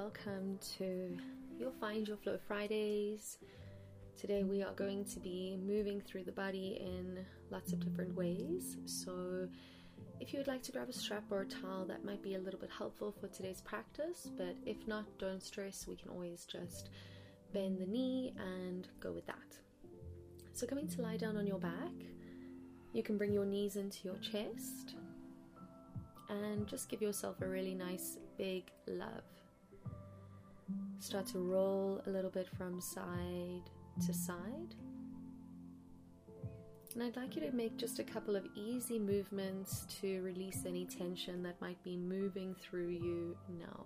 welcome to your Find Your Flow Fridays. Today we are going to be moving through the body in lots of different ways. So, if you would like to grab a strap or a towel, that might be a little bit helpful for today's practice. But if not, don't stress, we can always just bend the knee and go with that. So, coming to lie down on your back, you can bring your knees into your chest and just give yourself a really nice big love. Start to roll a little bit from side to side. And I'd like you to make just a couple of easy movements to release any tension that might be moving through you now.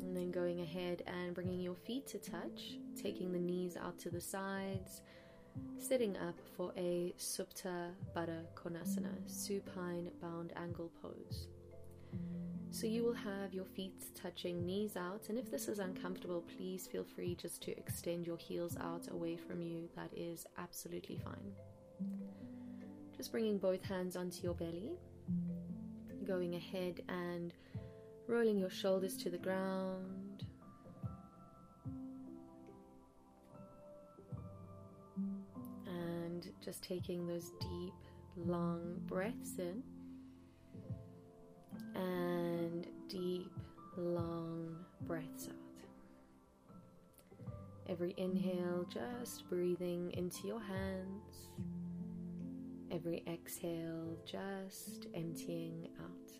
And then going ahead and bringing your feet to touch, taking the knees out to the sides sitting up for a Supta Baddha Konasana, supine bound angle pose. So you will have your feet touching knees out, and if this is uncomfortable, please feel free just to extend your heels out away from you. That is absolutely fine. Just bringing both hands onto your belly, going ahead and rolling your shoulders to the ground And just taking those deep, long breaths in and deep, long breaths out. Every inhale, just breathing into your hands. Every exhale, just emptying out.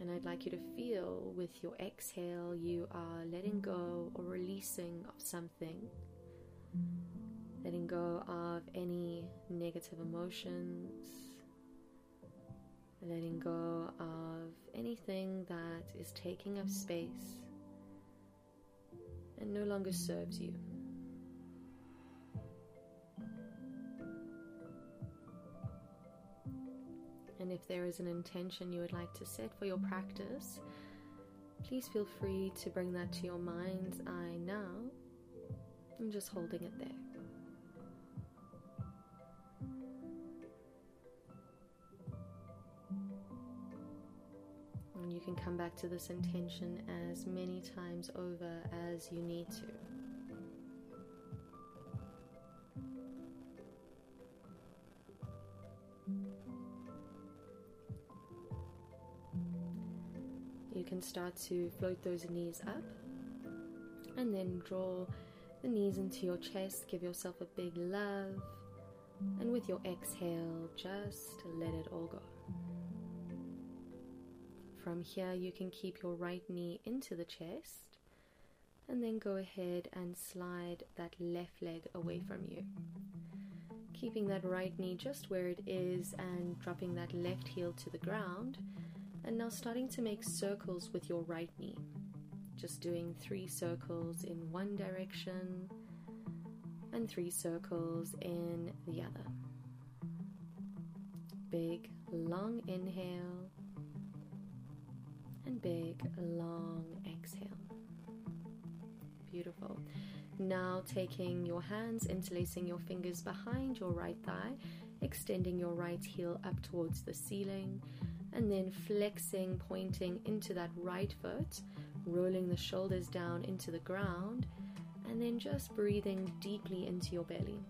And I'd like you to feel with your exhale, you are letting go or releasing of something letting go of any negative emotions, letting go of anything that is taking up space and no longer serves you. And if there is an intention you would like to set for your practice, please feel free to bring that to your mind's eye now I'm just holding it there. You can come back to this intention as many times over as you need to. You can start to float those knees up and then draw the knees into your chest. Give yourself a big love, and with your exhale, just let it all go. From here, you can keep your right knee into the chest and then go ahead and slide that left leg away from you. Keeping that right knee just where it is and dropping that left heel to the ground. And now starting to make circles with your right knee. Just doing three circles in one direction and three circles in the other. Big, long inhale and big, long exhale. Beautiful. Now taking your hands, interlacing your fingers behind your right thigh, extending your right heel up towards the ceiling, and then flexing, pointing into that right foot, rolling the shoulders down into the ground, and then just breathing deeply into your belly.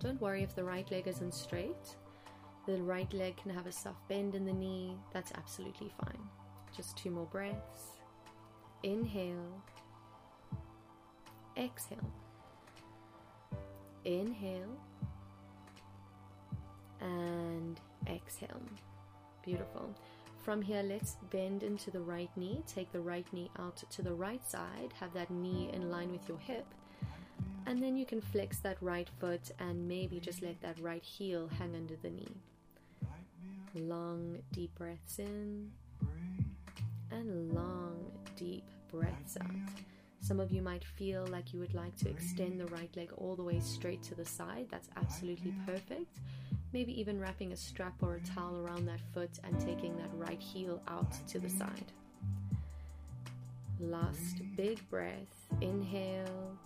Don't worry if the right leg isn't straight. The right leg can have a soft bend in the knee. That's absolutely fine. Just two more breaths. Inhale. Exhale. Inhale. And exhale. Beautiful. From here, let's bend into the right knee. Take the right knee out to the right side. Have that knee in line with your hip. And then you can flex that right foot and maybe just let that right heel hang under the knee. Long, deep breaths in long, deep breaths out. Some of you might feel like you would like to extend the right leg all the way straight to the side. That's absolutely perfect. Maybe even wrapping a strap or a towel around that foot and taking that right heel out to the side. Last big breath. Inhale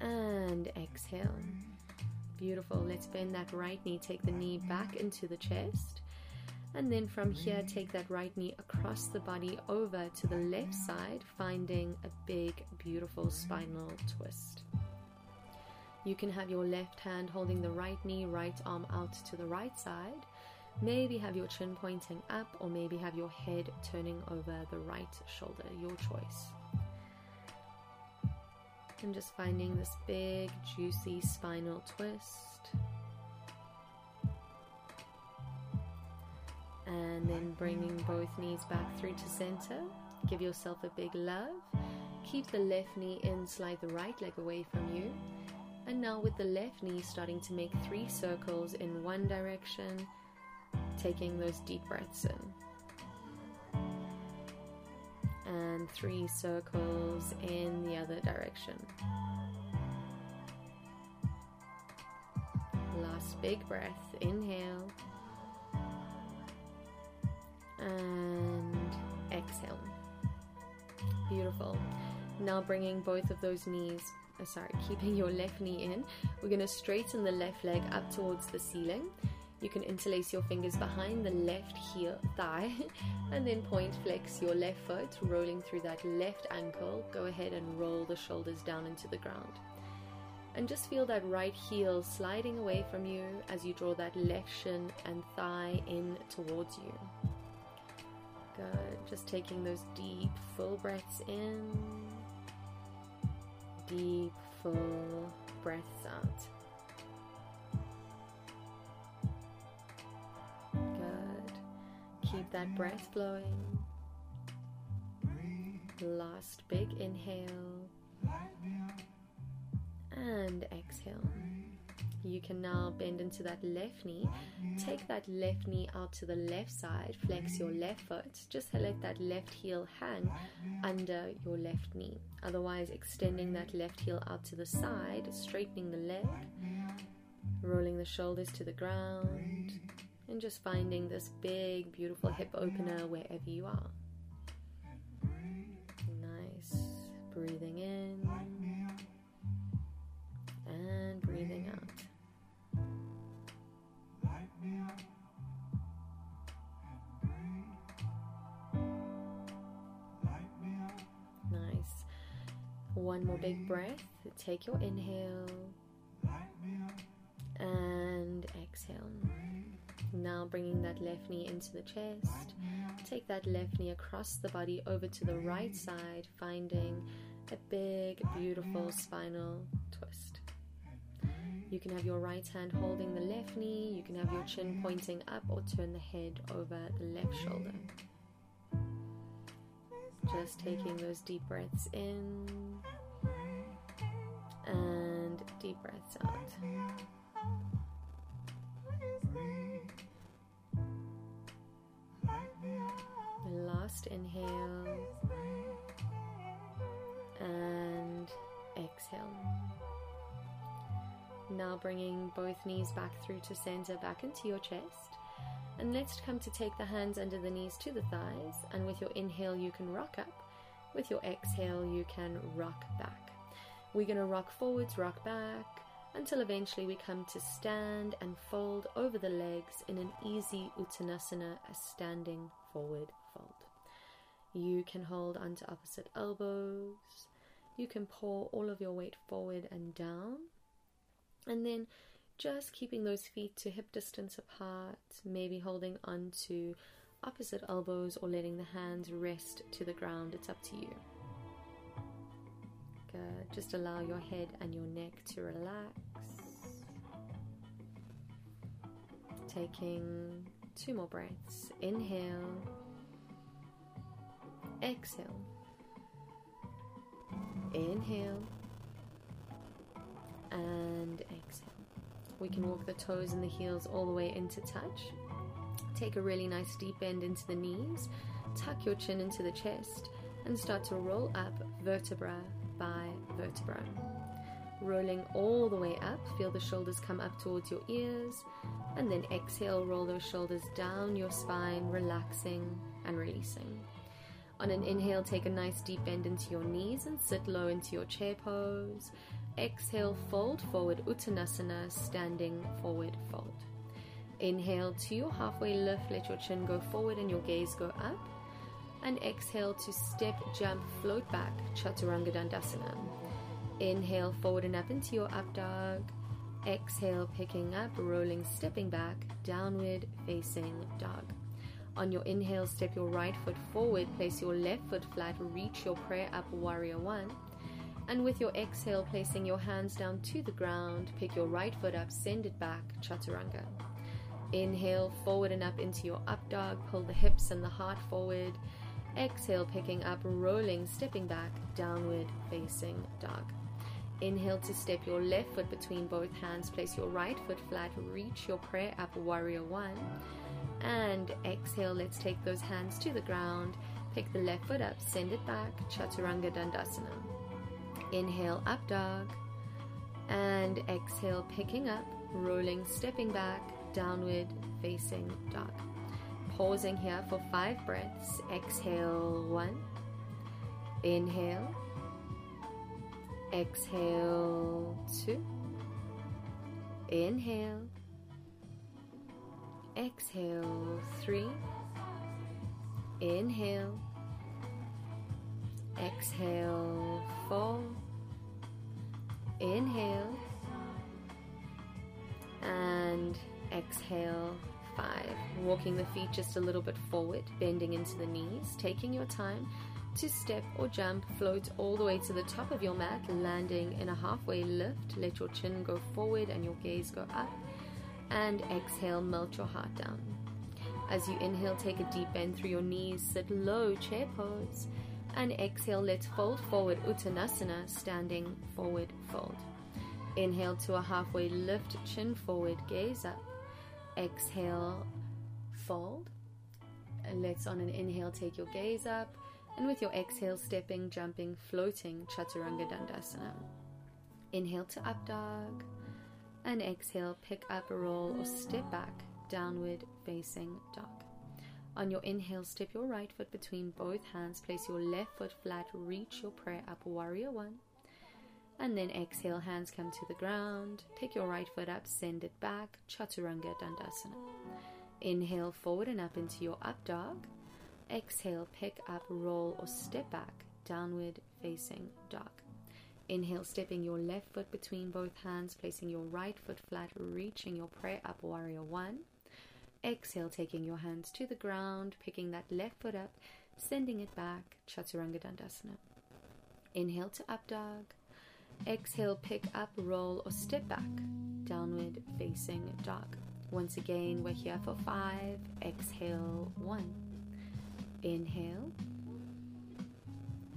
and exhale. Beautiful. Let's bend that right knee. Take the knee back into the chest And then from here, take that right knee across the body over to the left side, finding a big, beautiful spinal twist. You can have your left hand holding the right knee, right arm out to the right side. Maybe have your chin pointing up, or maybe have your head turning over the right shoulder, your choice. And just finding this big, juicy spinal twist. And then bringing both knees back through to center. Give yourself a big love. Keep the left knee in, slide the right leg away from you. And now, with the left knee starting to make three circles in one direction, taking those deep breaths in. And three circles in the other direction. Last big breath, inhale. And exhale. Beautiful. Now bringing both of those knees oh, sorry, keeping your left knee in. We're going to straighten the left leg up towards the ceiling. You can interlace your fingers behind the left heel thigh and then point flex your left foot, rolling through that left ankle. Go ahead and roll the shoulders down into the ground. And just feel that right heel sliding away from you as you draw that left shin and thigh in towards you. Good. Just taking those deep, full breaths in deep, full breaths out. Good. Keep that breath flowing. Last big inhale and exhale. You can now bend into that left knee. Take that left knee out to the left side. Flex your left foot. Just let that left heel hang under your left knee. Otherwise, extending that left heel out to the side, straightening the leg, rolling the shoulders to the ground, and just finding this big, beautiful hip opener wherever you are. Nice. Breathing in big breath. Take your inhale and exhale. Now bringing that left knee into the chest. Take that left knee across the body over to the right side, finding a big, beautiful spinal twist. You can have your right hand holding the left knee, you can have your chin pointing up, or turn the head over the left shoulder. Just taking those deep breaths in and deep breaths out. Last inhale and exhale. Now bringing both knees back through to center, back into your chest. And let's come to take the hands under the knees to the thighs. And with your inhale, you can rock up. With your exhale, you can rock back. We're going to rock forwards, rock back, until eventually we come to stand and fold over the legs in an easy Uttanasana, a standing forward fold. You can hold onto opposite elbows. You can pour all of your weight forward and down. And then just keeping those feet to hip distance apart, maybe holding onto opposite elbows or letting the hands rest to the ground. It's up to you. Just allow your head and your neck to relax. Taking two more breaths. Inhale, exhale, inhale, and exhale. We can walk the toes and the heels all the way into touch. Take a really nice deep bend into the knees, tuck your chin into the chest, and start to roll up vertebra by vertebra. Rolling all the way up, feel the shoulders come up towards your ears, and then exhale, roll those shoulders down your spine, relaxing and releasing. On an inhale, take a nice deep bend into your knees and sit low into your chair pose. Exhale, fold forward, Uttanasana, standing forward fold. Inhale to your halfway lift, let your chin go forward and your gaze go up. And exhale to step, jump, float back, Chaturanga Dandasana. Inhale forward and up into your up dog. Exhale, picking up, rolling, stepping back, downward facing dog. On your inhale, step your right foot forward, place your left foot flat, reach your prayer up, warrior one. And with your exhale, placing your hands down to the ground, pick your right foot up, send it back, chaturanga. Inhale, forward and up into your up dog, pull the hips and the heart forward. Exhale, picking up, rolling, stepping back, downward facing dog. Inhale to step your left foot between both hands, place your right foot flat, reach your prayer up, warrior one. And exhale, let's take those hands to the ground. Pick the left foot up, send it back, Chaturanga Dandasana. Inhale, up dog. And exhale, picking up, rolling, stepping back, downward facing dog. Pausing here for five breaths. Exhale, one. Inhale. Exhale, two. Inhale. Exhale, three. Inhale. Exhale, four. Inhale. And exhale, five. Walking the feet just a little bit forward, bending into the knees, taking your time to step or jump, float all the way to the top of your mat, landing in a halfway lift. Let your chin go forward and your gaze go up and exhale, melt your heart down. As you inhale, take a deep bend through your knees, sit low, chair pose, and exhale, let's fold forward, Uttanasana, standing forward fold. Inhale to a halfway lift, chin forward, gaze up. Exhale, fold. And let's on an inhale take your gaze up, and with your exhale, stepping, jumping, floating, Chaturanga Dandasana. Inhale to up dog and exhale, pick up, roll, or step back, downward facing dog. On your inhale, step your right foot between both hands, place your left foot flat, reach your prayer up, warrior one. And then exhale, hands come to the ground, pick your right foot up, send it back, chaturanga dandasana. Inhale forward and up into your up dog. Exhale, pick up, roll, or step back, downward facing dog. Inhale, stepping your left foot between both hands, placing your right foot flat, reaching your prayer up, warrior one. Exhale, taking your hands to the ground, picking that left foot up, sending it back, Chaturanga Dandasana. Inhale to up dog. Exhale, pick up, roll, or step back, downward facing dog. Once again, we're here for five. Exhale, one. Inhale.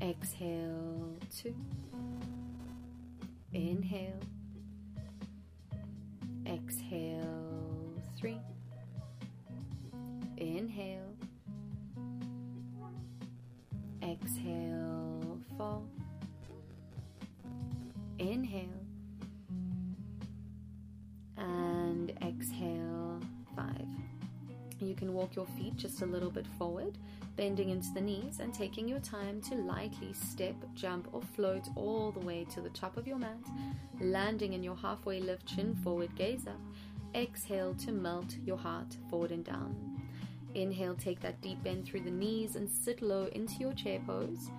Exhale, two. Inhale. Exhale, three. Inhale. Walk your feet just a little bit forward bending into the knees and taking your time to lightly step, jump, or float all the way to the top of your mat, landing in your halfway lift, chin forward, gaze up. Exhale to melt your heart forward and down. Inhale, take that deep bend through the knees and sit low into your chair pose.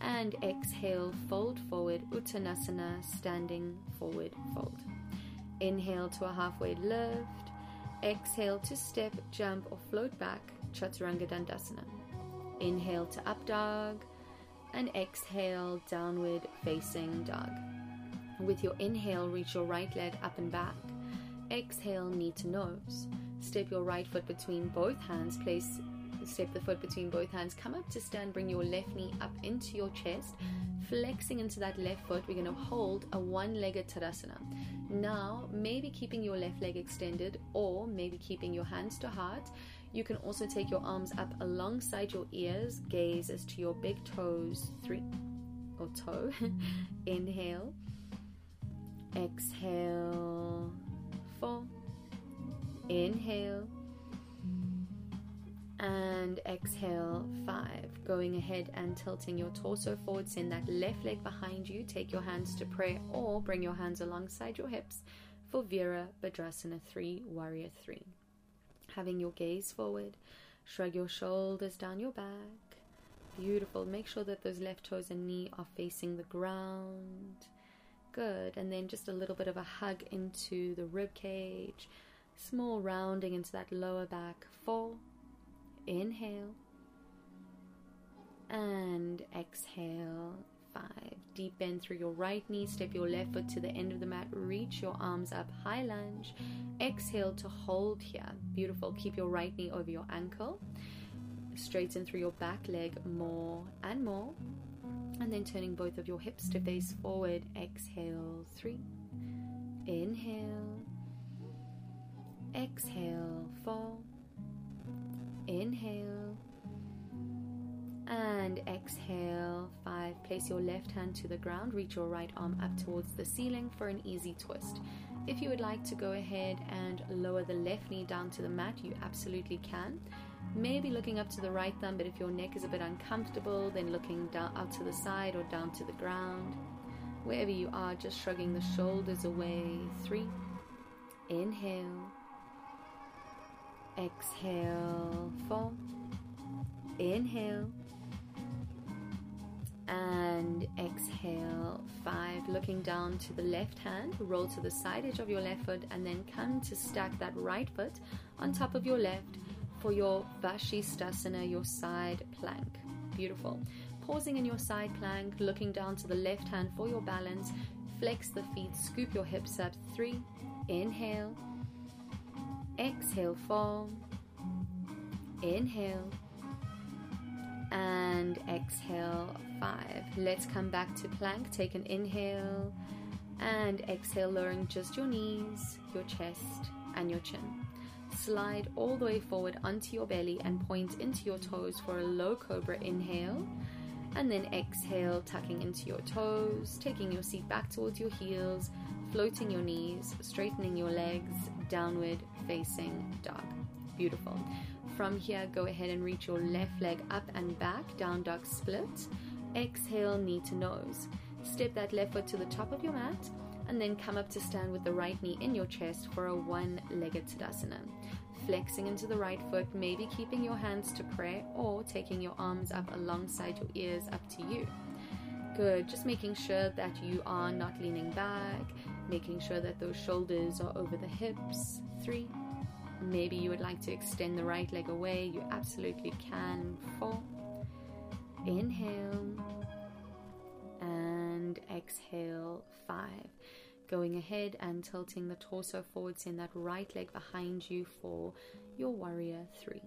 And exhale, fold forward, Uttanasana, standing forward fold. Inhale to a halfway lift. Exhale to step, jump, or float back, Chaturanga Dandasana. Inhale to up dog and exhale downward facing dog. With your inhale, reach your right leg up and back. Exhale, knee to nose. Step your right foot between both hands. Place step the foot between both hands. Come up to stand. Bring your left knee up into your chest. Flexing into that left foot, we're going to hold a one legged Tadasana. Now, maybe keeping your left leg extended or maybe keeping your hands to heart. You can also take your arms up alongside your ears, gaze as to your big toes, three or toe. Inhale, exhale, four. Inhale and exhale five. Going ahead and tilting your torso forward, send that left leg behind you. Take your hands to prayer or bring your hands alongside your hips for Vira Bhadrasana 3, Warrior 3. having your gaze forward. Shrug your shoulders down your back. Beautiful. Make sure that those left toes and knee are facing the ground. Good. And then just a little bit of a hug into the rib cage. Small rounding into that lower back. Four. Inhale. And exhale. Five. Deep bend through your right knee. Step your left foot to the end of the mat. Reach your arms up. High lunge. Exhale to hold here. Beautiful. Keep your right knee over your ankle. Straighten through your back leg more and more. And then turning both of your hips to face forward. Exhale. Three. Inhale. Exhale. Four. Inhale and exhale. Five. Place your left hand to the ground. Reach your right arm up towards the ceiling for an easy twist. If you would like to go ahead and lower the left knee down to the mat, you absolutely can. Maybe looking up to the right thumb, but if your neck is a bit uncomfortable, then looking down out to the side or down to the ground. Wherever you are, just shrugging the shoulders away. Three. Inhale. Exhale. Four. Inhale. And exhale five. Looking down to the left hand. Roll to the side edge of your left foot and then come to stack that right foot on top of your left for your vashisthasana your side plank. Beautiful. Pausing in your side plank looking down to the left hand for your balance. Flex the feet scoop your hips up. Three. Inhale exhale four inhale and exhale five. Let's come back to plank. Take an inhale and exhale, lowering just your knees, your chest, and your chin. Slide all the way forward onto your belly and point into your toes for a low cobra inhale. And then exhale, tucking into your toes, taking your seat back towards your heels, floating your knees, straightening your legs, downward facing dog. Beautiful. From here, go ahead and reach your left leg up and back, down dog split. Exhale, knee to nose. Step that left foot to the top of your mat and then come up to stand with the right knee in your chest for a one legged Tadasana. Flexing into the right foot, maybe keeping your hands to prayer or taking your arms up alongside your ears, up to you. Good, just making sure that you are not leaning back, making sure that those shoulders are over the hips. Three. Maybe you would like to extend the right leg away, you absolutely can. Four Inhale and exhale. Five. Going ahead and tilting the torso forward, send that right leg behind you for your warrior three.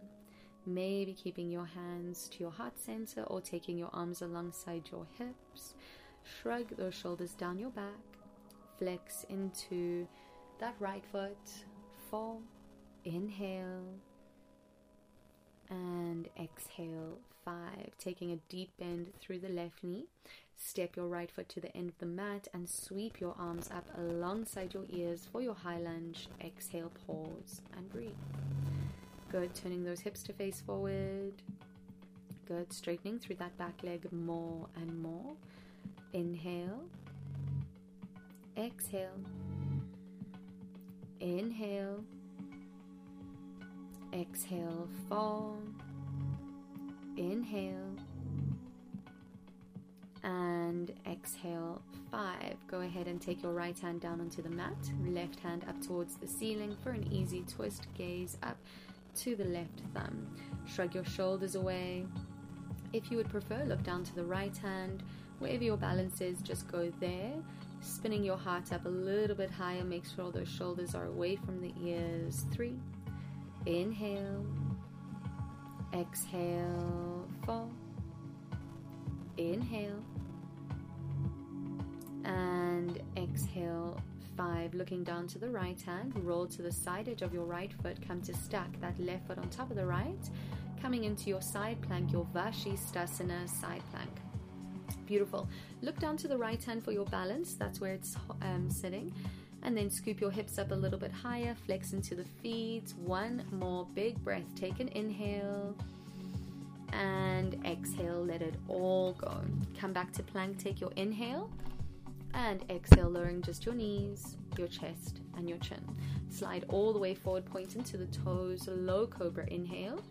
Maybe keeping your hands to your heart center or taking your arms alongside your hips. Shrug those shoulders down your back. Flex into that right foot. Four. Inhale and exhale five. Taking a deep bend through the left knee. Step your right foot to the end of the mat and sweep your arms up alongside your ears for your high lunge. Exhale, pause, and breathe. Good. Turning those hips to face forward. Good. Straightening through that back leg more and more. Inhale. Exhale. Inhale. Exhale, fall. Inhale. And exhale, five. Go ahead and take your right hand down onto the mat, left hand up towards the ceiling for an easy twist. Gaze up to the left thumb. Shrug your shoulders away. If you would prefer, look down to the right hand. Wherever your balance is, just go there. Spinning your heart up a little bit higher. Make sure those shoulders are away from the ears. Three Inhale, exhale, four. Inhale and exhale. Five. Looking down to the right hand, roll to the side edge of your right foot. Come to stack that left foot on top of the right. Coming into your side plank, your Vashisthasana side plank. Beautiful. Look down to the right hand for your balance. That's where it's um, sitting and then scoop your hips up a little bit higher, flex into the feet. One more big breath. Take an inhale and exhale, let it all go. Come back to plank, take your inhale and exhale, lowering just your knees, your chest, and your chin. Slide all the way forward, point into the toes, low cobra inhale.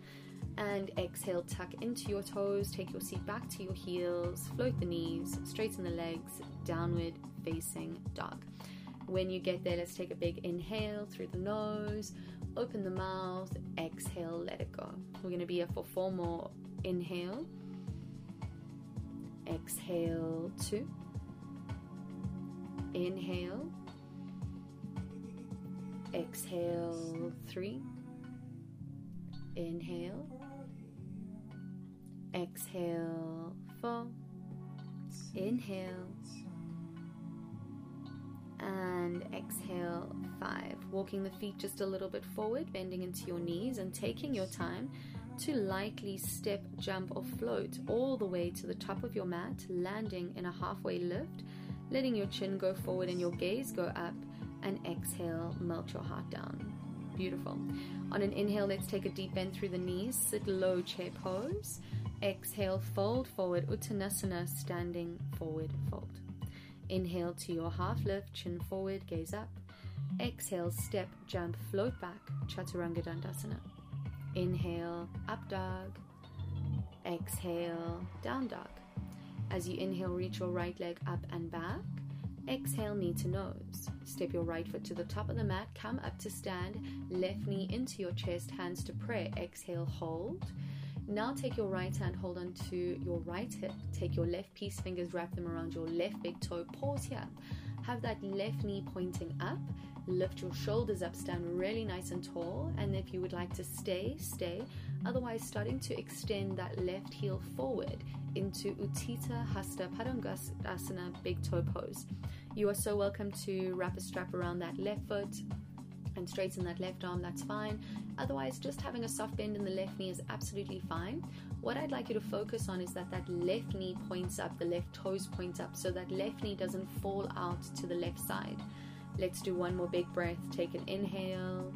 And exhale, tuck into your toes, take your seat back to your heels, float the knees, straighten the legs, downward facing dog. When you get there, let's take a big inhale through the nose, open the mouth, exhale, let it go. We're going to be here for four more. Inhale, exhale, two, inhale, exhale, three, inhale, exhale, four, inhale, and exhale five. Walking the feet just a little bit forward, bending into your knees, and taking your time to lightly step, jump, or float all the way to the top of your mat, landing in a halfway lift, letting your chin go forward and your gaze go up, and exhale, melt your heart down. Beautiful. On an inhale, let's take a deep bend through the knees, sit low, chair pose. Exhale, fold forward, Uttanasana, standing forward fold. Inhale to your half lift, chin forward, gaze up. Exhale, step, jump, float back, Chaturanga Dandasana. Inhale, up dog. Exhale, down dog. As you inhale, reach your right leg up and back. Exhale, knee to nose. Step your right foot to the top of the mat. Come up to stand. Left knee into your chest, hands to prayer. Exhale, hold. Now take your right hand, hold on to your right hip. Take your left peace fingers, wrap them around your left big toe. Pause here. Have that left knee pointing up. Lift your shoulders up, stand really nice and tall. And if you would like to stay, stay. Otherwise, starting to extend that left heel forward into Utthita Hasta Padangusthasana big toe pose. You are so welcome to wrap a strap around that left foot and straighten that left arm, that's fine. Otherwise, just having a soft bend in the left knee is absolutely fine. What I'd like you to focus on is that that left knee points up, the left toes point up, so that left knee doesn't fall out to the left side. Let's do one more big breath. Take an inhale.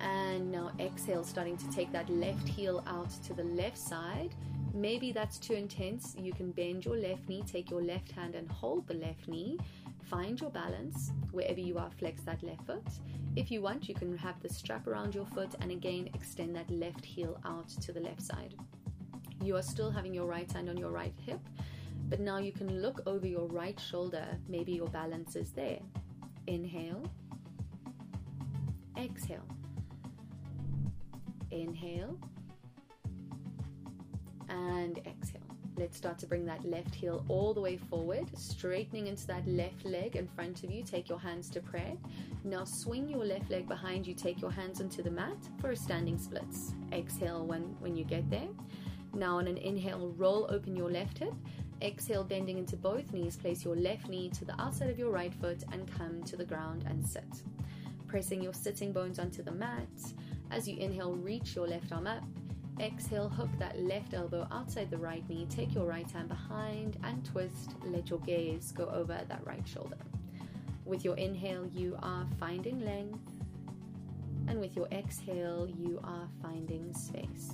And now exhale, starting to take that left heel out to the left side. Maybe that's too intense. You can bend your left knee, take your left hand and hold the left knee. Find your balance wherever you are, flex that left foot. If you want, you can have the strap around your foot and again extend that left heel out to the left side. You are still having your right hand on your right hip, but now you can look over your right shoulder. Maybe your balance is there. Inhale, exhale, inhale, and exhale. Let's start to bring that left heel all the way forward, straightening into that left leg in front of you. Take your hands to prayer. Now swing your left leg behind you, take your hands onto the mat for a standing splits. Exhale when, when you get there. Now on an inhale, roll open your left hip. Exhale, bending into both knees, place your left knee to the outside of your right foot and come to the ground and sit. Pressing your sitting bones onto the mat. As you inhale, reach your left arm up Exhale, hook that left elbow outside the right knee. Take your right hand behind and twist. Let your gaze go over that right shoulder. With your inhale, you are finding length. And with your exhale, you are finding space.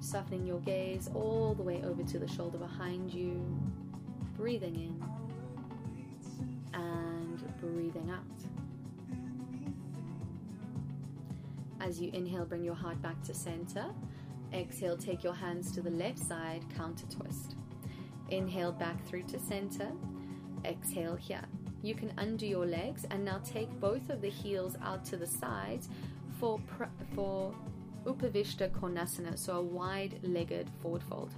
Softening your gaze all the way over to the shoulder behind you. Breathing in and breathing out. As you inhale, bring your heart back to center. Exhale, take your hands to the left side, counter twist. Inhale back through to center. Exhale here. You can undo your legs and now take both of the heels out to the sides for, for Upavishta Konasana, so a wide legged forward fold.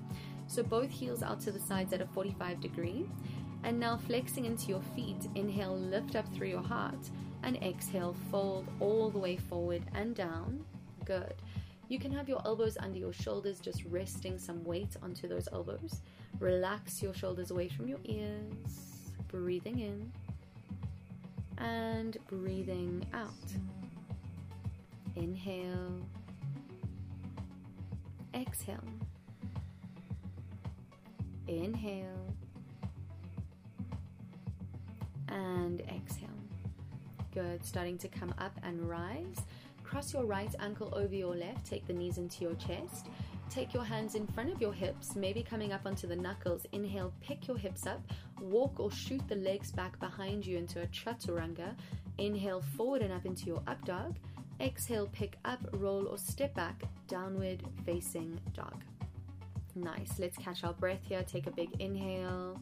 So both heels out to the sides at a 45 degree. And now flexing into your feet, inhale, lift up through your heart and exhale, fold all the way forward and down. Good. You can have your elbows under your shoulders, just resting some weight onto those elbows. Relax your shoulders away from your ears. Breathing in and breathing out. Inhale, exhale, inhale, and exhale. Good. Starting to come up and rise. Cross your right ankle over your left. Take the knees into your chest. take your hands in front of your hips, maybe coming up onto the knuckles. Inhale, pick your hips up, walk or shoot the legs back behind you into a chaturanga. Inhale, forward and up into your up dog. Exhale, pick up, roll or step back, downward facing dog. Nice. Let's catch our breath here. Take a big inhale.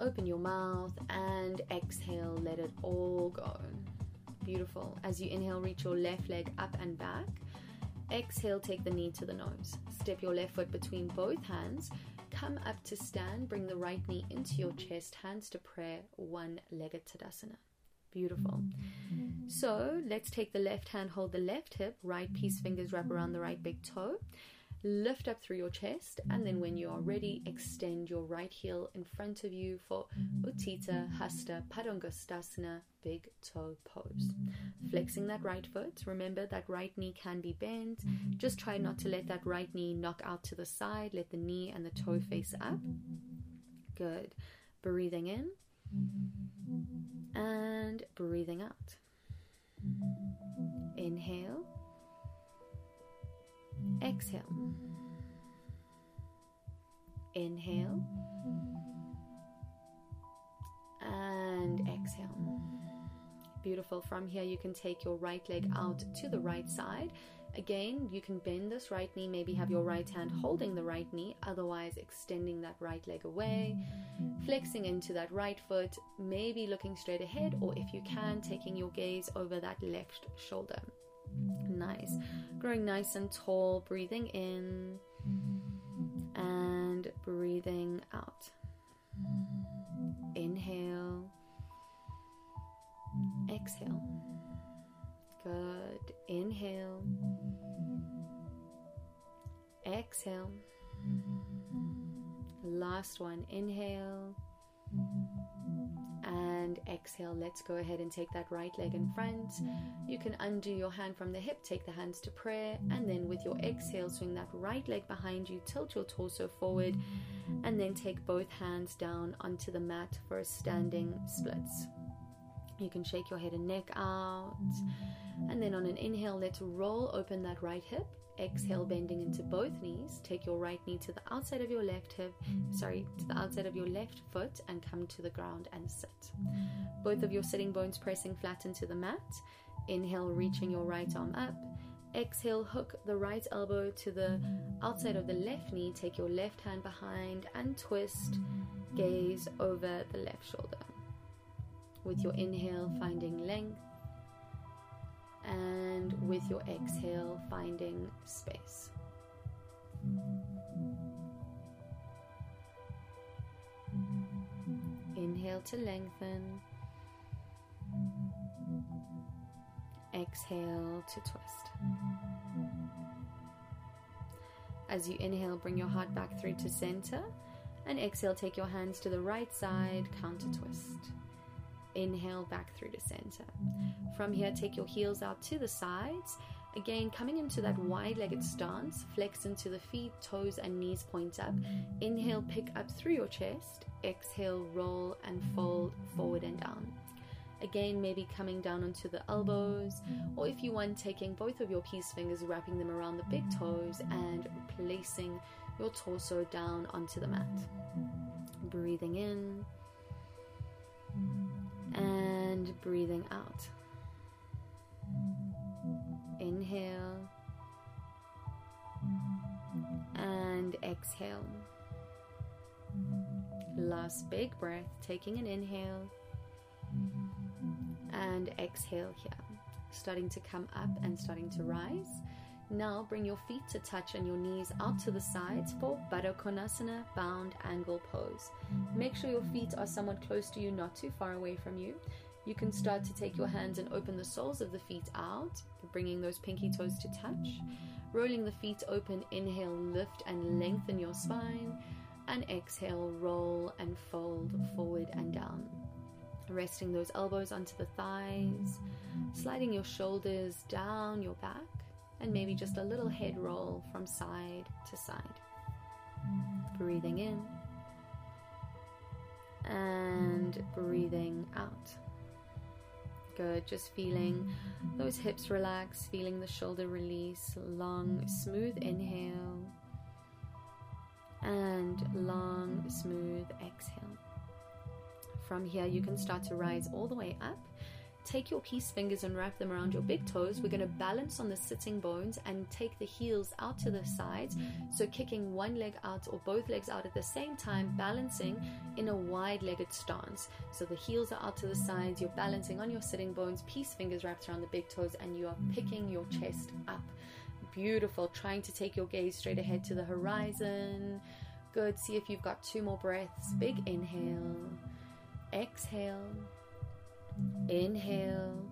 Open your mouth and exhale. Let it all go. Beautiful. As you inhale, reach your left leg up and back. Exhale, take the knee to the nose. Step your left foot between both hands. Come up to stand. Bring the right knee into your chest. Hands to prayer. One legged Tadasana. Beautiful. So let's take the left hand, hold the left hip, right peace fingers wrap around the right big toe. Lift up through your chest, and then when you are ready, extend your right heel in front of you for Utthita Hasta Padangusthasana big toe pose. Flexing that right foot. Remember that right knee can be bent. Just try not to let that right knee knock out to the side. Let the knee and the toe face up. Good. Breathing in and breathing out. Inhale Exhale. Inhale. And exhale. Beautiful. From here, you can take your right leg out to the right side. Again, you can bend this right knee, maybe have your right hand holding the right knee, otherwise, extending that right leg away, flexing into that right foot, maybe looking straight ahead, or if you can, taking your gaze over that left shoulder. Nice. Growing nice and tall, breathing in and breathing out. Inhale, exhale. Good. Inhale, exhale. Last one. Inhale and exhale. Let's go ahead and take that right leg in front. You can undo your hand from the hip, take the hands to prayer, and then with your exhale, swing that right leg behind you, tilt your torso forward, and then take both hands down onto the mat for a standing splits. You can shake your head and neck out. And then on an inhale, let's roll open that right hip Exhale, bending into both knees. Take your right knee to the outside of your left hip, sorry, to the outside of your left foot and come to the ground and sit. Both of your sitting bones pressing flat into the mat. Inhale, reaching your right arm up. Exhale, hook the right elbow to the outside of the left knee. Take your left hand behind and twist. Gaze over the left shoulder. With your inhale, finding length and with your exhale, finding space. Inhale to lengthen. Exhale to twist. As you inhale, bring your heart back through to center. And exhale, take your hands to the right side, counter twist. Inhale back through to center. From here, take your heels out to the sides. Again, coming into that wide legged stance, flex into the feet, toes, and knees point up. Inhale, pick up through your chest. Exhale, roll and fold forward and down. Again, maybe coming down onto the elbows, or if you want, taking both of your peace fingers, wrapping them around the big toes, and placing your torso down onto the mat. Breathing in and breathing out. Inhale and exhale. Last big breath, taking an inhale and exhale here. Starting to come up and starting to rise. Now bring your feet to touch and your knees out to the sides for Konasana bound angle pose. Make sure your feet are somewhat close to you, not too far away from you. You can start to take your hands and open the soles of the feet out, bringing those pinky toes to touch. Rolling the feet open, inhale, lift and lengthen your spine. And exhale, roll and fold forward and down. Resting those elbows onto the thighs, sliding your shoulders down your back and maybe just a little head roll from side to side. Breathing in and breathing out. Good. Just feeling those hips relax, feeling the shoulder release. Long, smooth inhale. And long, smooth exhale. From here, you can start to rise all the way up take your peace fingers and wrap them around your big toes. We're going to balance on the sitting bones and take the heels out to the sides. So, kicking one leg out or both legs out at the same time, balancing in a wide legged stance. So, the heels are out to the sides, you're balancing on your sitting bones, peace fingers wrapped around the big toes, and you are picking your chest up. Beautiful. Trying to take your gaze straight ahead to the horizon. Good. See if you've got two more breaths. Big inhale, exhale. Inhale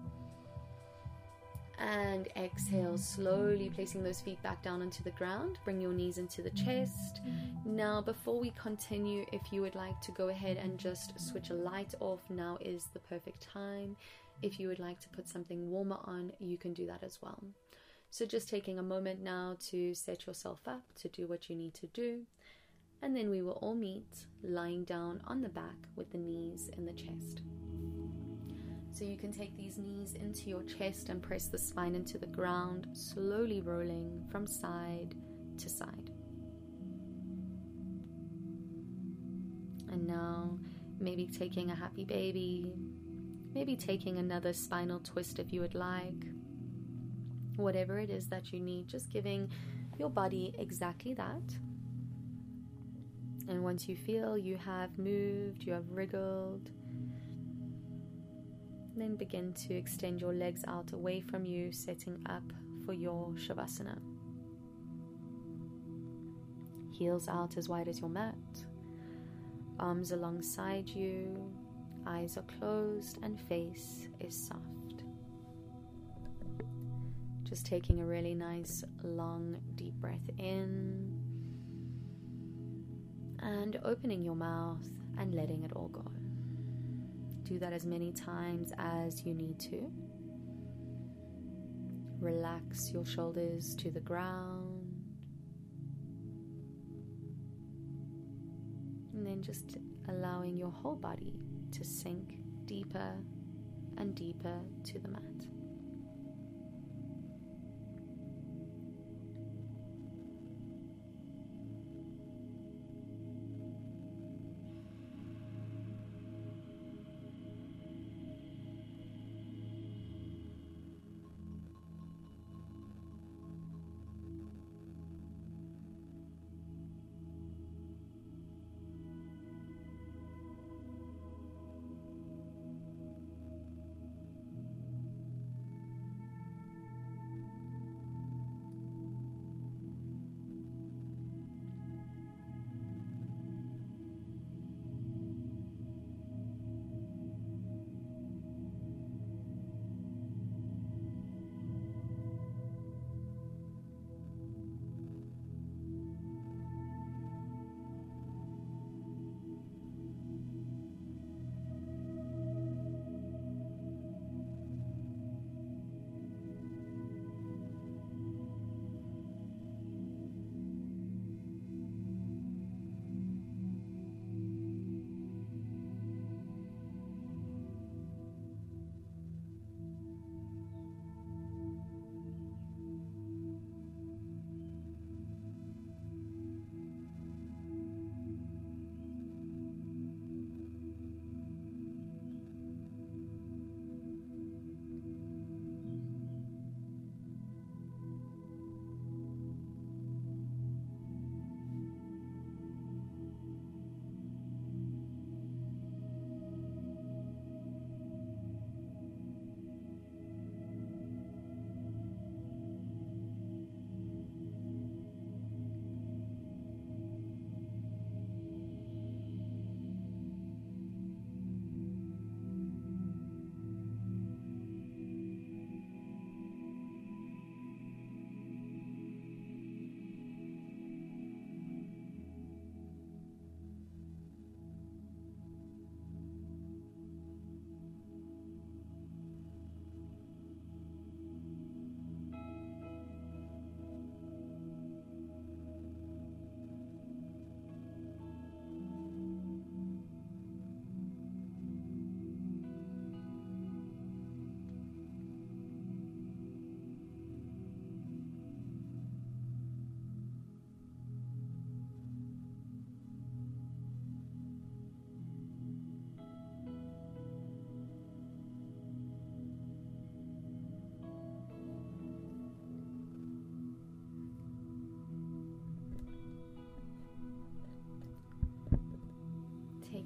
and exhale, slowly placing those feet back down onto the ground. Bring your knees into the chest. Now, before we continue, if you would like to go ahead and just switch a light off, now is the perfect time. If you would like to put something warmer on, you can do that as well. So, just taking a moment now to set yourself up to do what you need to do. And then we will all meet lying down on the back with the knees in the chest. So you can take these knees into your chest and press the spine into the ground, slowly rolling from side to side. And now, maybe taking a happy baby, maybe taking another spinal twist if you would like. Whatever it is that you need, just giving your body exactly that. And once you feel you have moved, you have wriggled, then begin to extend your legs out away from you, setting up for your Shavasana. Heels out as wide as your mat, arms alongside you, eyes are closed, and face is soft. Just taking a really nice, long, deep breath in and opening your mouth and letting it all go do that as many times as you need to. Relax your shoulders to the ground. And then just allowing your whole body to sink deeper and deeper to the mat.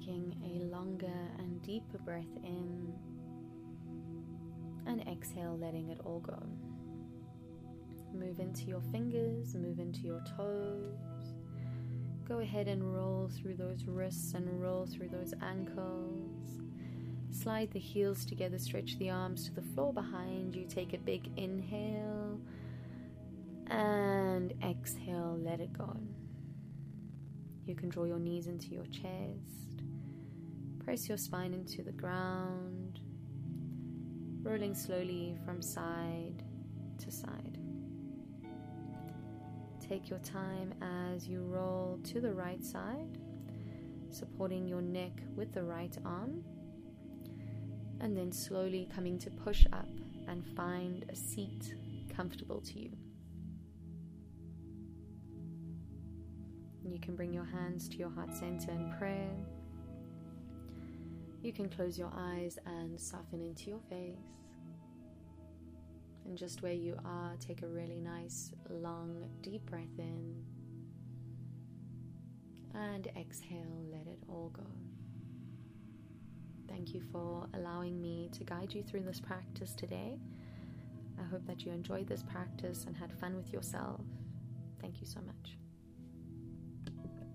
Taking a longer and deeper breath in and exhale, letting it all go. Move into your fingers, move into your toes. Go ahead and roll through those wrists and roll through those ankles. Slide the heels together, stretch the arms to the floor behind you. Take a big inhale and exhale, let it go. You can draw your knees into your chest, press your spine into the ground, rolling slowly from side to side. Take your time as you roll to the right side, supporting your neck with the right arm, and then slowly coming to push up and find a seat comfortable to you. You can bring your hands to your heart center in prayer. You can close your eyes and soften into your face. And just where you are, take a really nice, long, deep breath in. And exhale, let it all go. Thank you for allowing me to guide you through this practice today. I hope that you enjoyed this practice and had fun with yourself. Thank you so much.